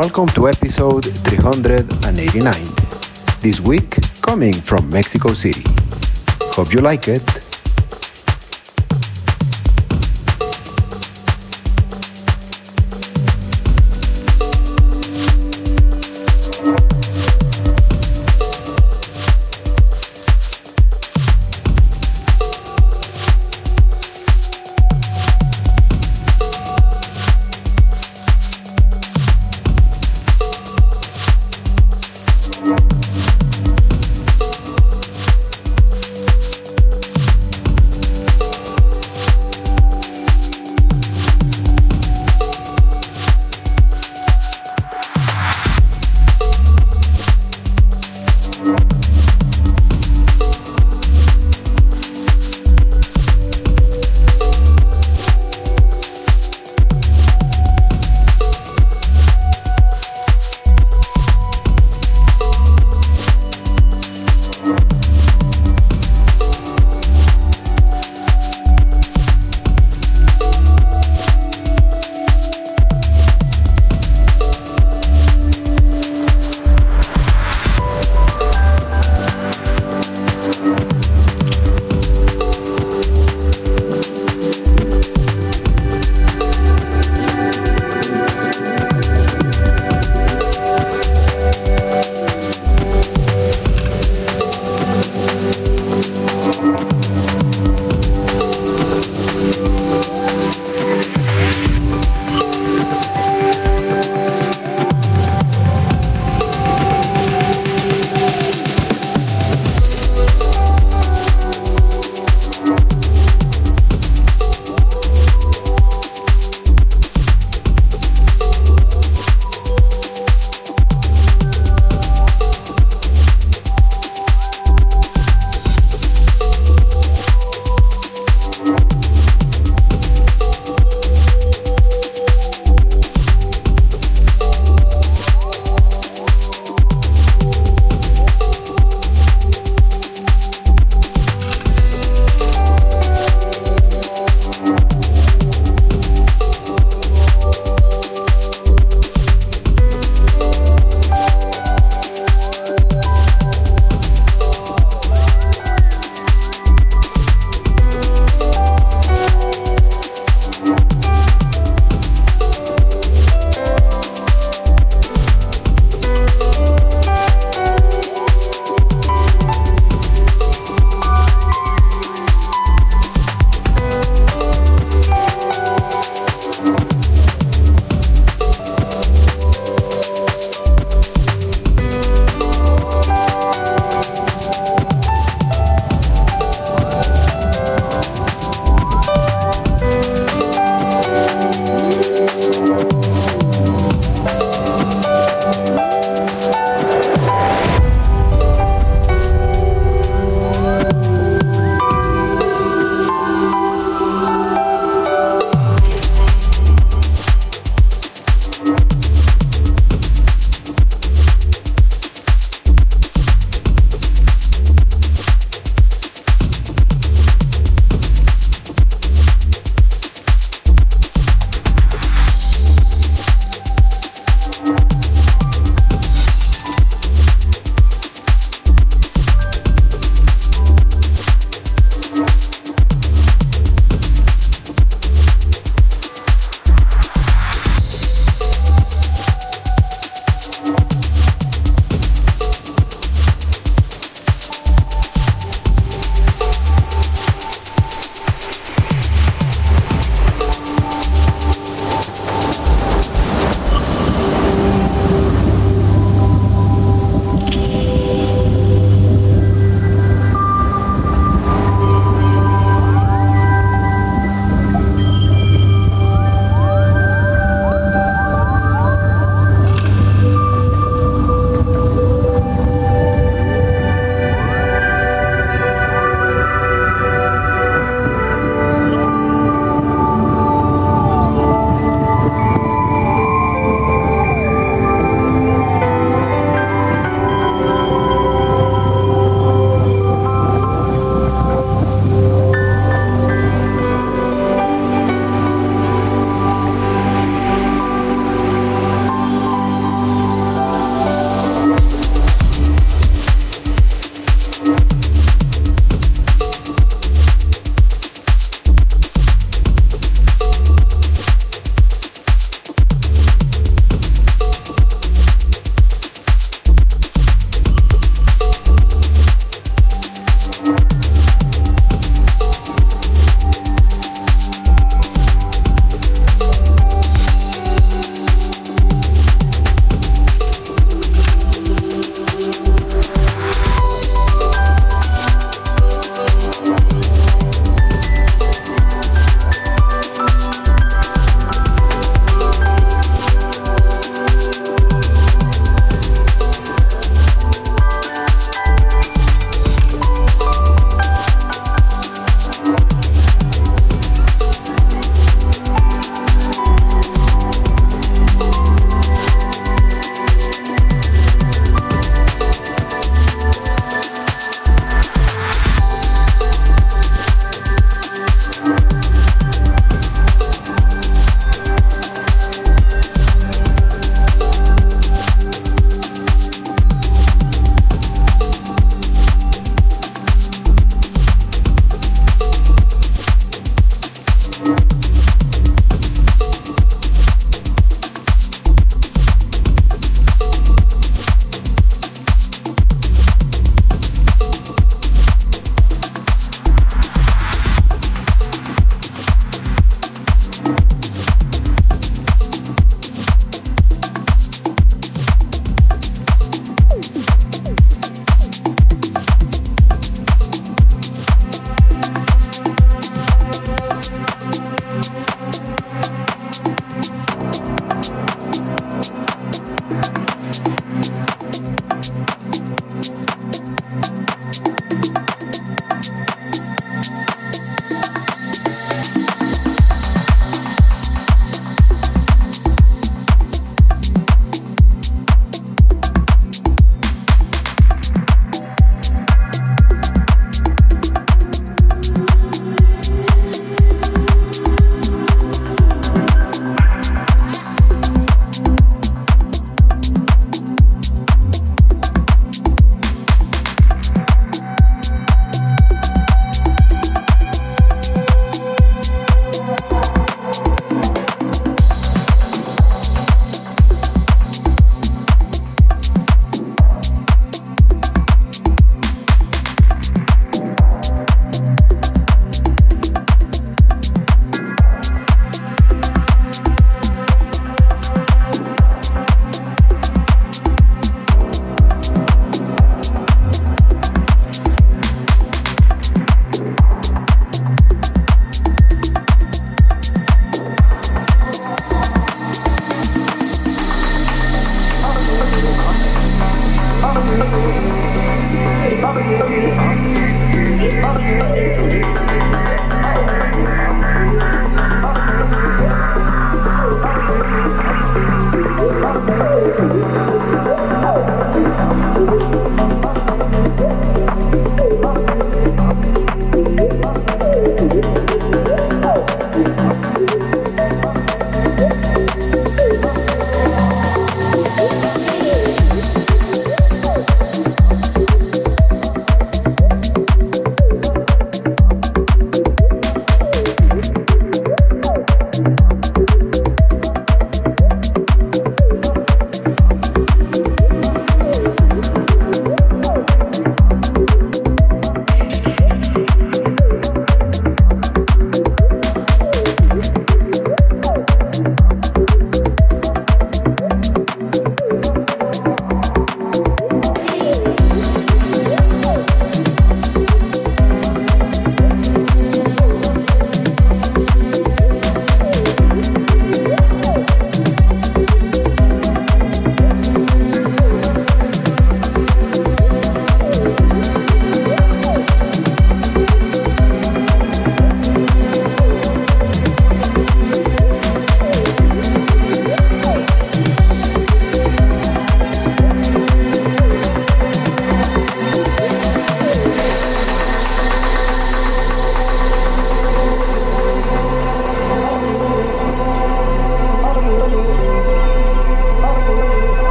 Welcome to episode 389. This week, coming from Mexico City. Hope you like it.